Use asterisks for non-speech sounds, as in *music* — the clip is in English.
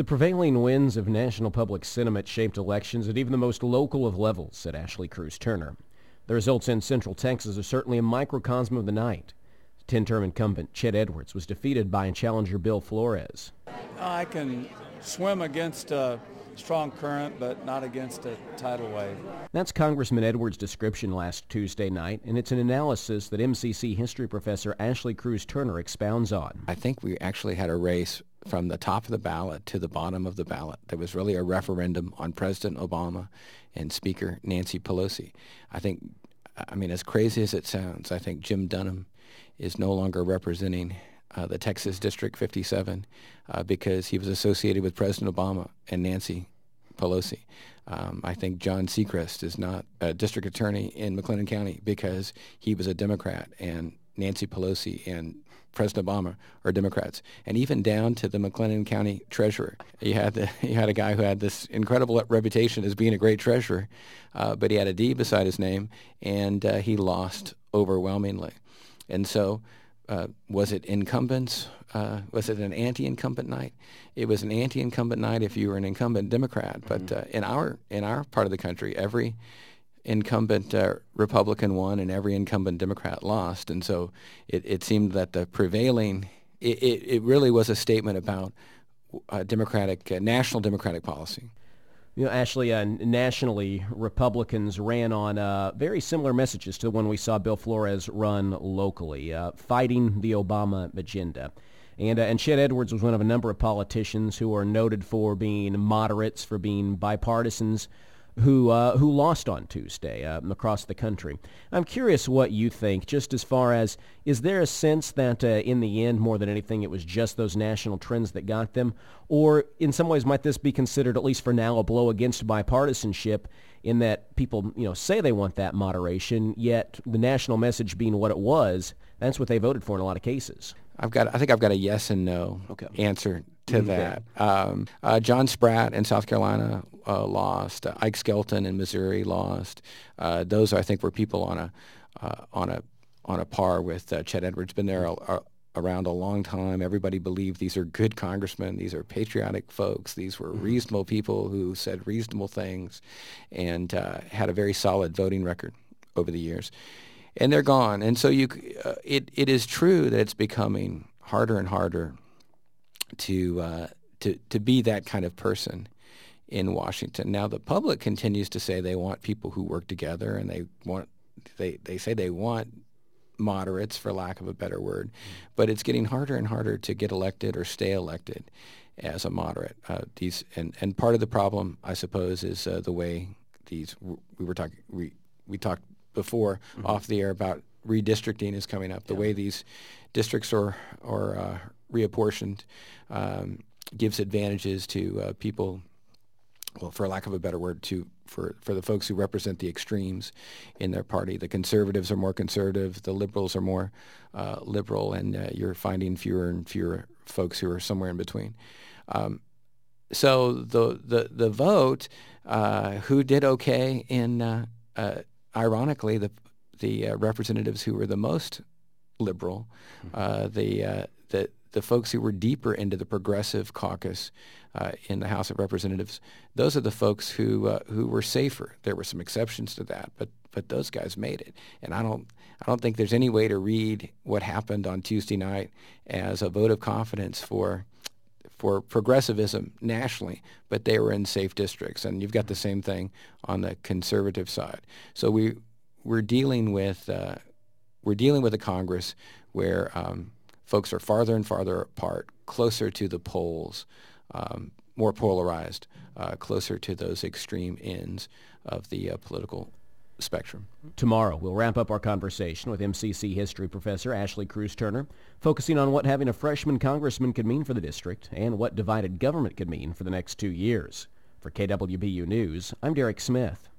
The prevailing winds of national public sentiment shaped elections at even the most local of levels, said Ashley Cruseturner. The results in Central Texas are certainly a microcosm of the night. 10-term incumbent Chet Edwards was defeated by challenger Bill Flores. I can swim against a strong current, but not against a tidal wave. That's Congressman Edwards' description last Tuesday night, and it's an analysis that MCC history professor Ashley Cruseturner expounds on. I think we actually had a race from the top of the ballot to the bottom of the ballot. There was really a referendum on President Obama and Speaker Nancy Pelosi. I think, I mean, as crazy as it sounds, I think Jim Dunnam is no longer representing uh, the Texas District 57 uh, because he was associated with President Obama and Nancy Pelosi. Um, I think John Segrest is not a district attorney in McLennan County because he was a Democrat and Nancy Pelosi and President Obama are Democrats, and even down to the McLennan County treasurer. You had the, *laughs* you had a guy who had this incredible reputation as being a great treasurer, uh, but he had a D beside his name, and uh, he lost overwhelmingly. And so, uh, was it incumbents? Uh, was it an anti-incumbent night? It was an anti-incumbent night if you were an incumbent Democrat. But mm-hmm. Uh, in our in our part of the country, every incumbent uh, Republican won and every incumbent Democrat lost. And so it, it seemed that the prevailing, it, it, it really was a statement about uh, Democratic, uh, national Democratic policy. You know, Ashley, uh, nationally, Republicans ran on uh, very similar messages to the one we saw Bill Flores run locally, uh, fighting the Obama agenda. And, uh, and Chet Edwards was one of a number of politicians who are noted for being moderates, for being bipartisans, who uh, who lost on Tuesday uh, across the country. I'm curious what you think, just as far as is there a sense that uh, in the end, more than anything, it was just those national trends that got them, or in some ways might this be considered, at least for now, a blow against bipartisanship? In that people, you know, say they want that moderation, yet the national message being what it was, that's what they voted for in a lot of cases. I've got, I think I've got a yes and no okay. answer to okay. that. Um, uh, John Spratt in South Carolina uh, lost. Uh, Ike Skelton in Missouri lost. Uh, those I think were people on a uh, on a on a par with uh, Chet Edwards. Been there a, a, around a long time. Everybody believed these are good congressmen. These are patriotic folks. These were mm-hmm. reasonable people who said reasonable things, and had a very solid voting record over the years and they're gone. And so you, uh, it it is true that it's becoming harder and harder to uh, to to be that kind of person in Washington. Now the public continues to say they want people who work together, and they want they they say they want moderates, for lack of a better word, but it's getting harder and harder to get elected or stay elected as a moderate. Uh, these and and part of the problem, I suppose, is uh, the way these we were talking we we talked before mm-hmm. off the air about redistricting is coming up. The yeah. way these districts are are uh, reapportioned um, gives advantages to uh, people. Well, for lack of a better word, to for for the folks who represent the extremes in their party. The conservatives are more conservative. The liberals are more uh, liberal, and uh, you're finding fewer and fewer folks who are somewhere in between. Um, so the the the vote, uh, who did okay in uh, ironically, the the uh, representatives who were the most liberal, mm-hmm. uh, the uh, the the folks who were deeper into the progressive caucus uh, in the House of Representatives, those are the folks who uh, who were safer. There were some exceptions to that, but but those guys made it. And I don't I don't think there's any way to read what happened on Tuesday night as a vote of confidence for for progressivism nationally, but they were in safe districts. And you've got the same thing on the conservative side. So we we're dealing with uh, we're dealing with a Congress where um, folks are farther and farther apart, closer to the poles, um, more polarized, uh, closer to those extreme ends of the uh, political spectrum. Tomorrow, we'll wrap up our conversation with MCC history professor Ashley Cruseturner, focusing on what having a freshman congressman could mean for the district and what divided government could mean for the next two years. For KWBU News, I'm Derek Smith.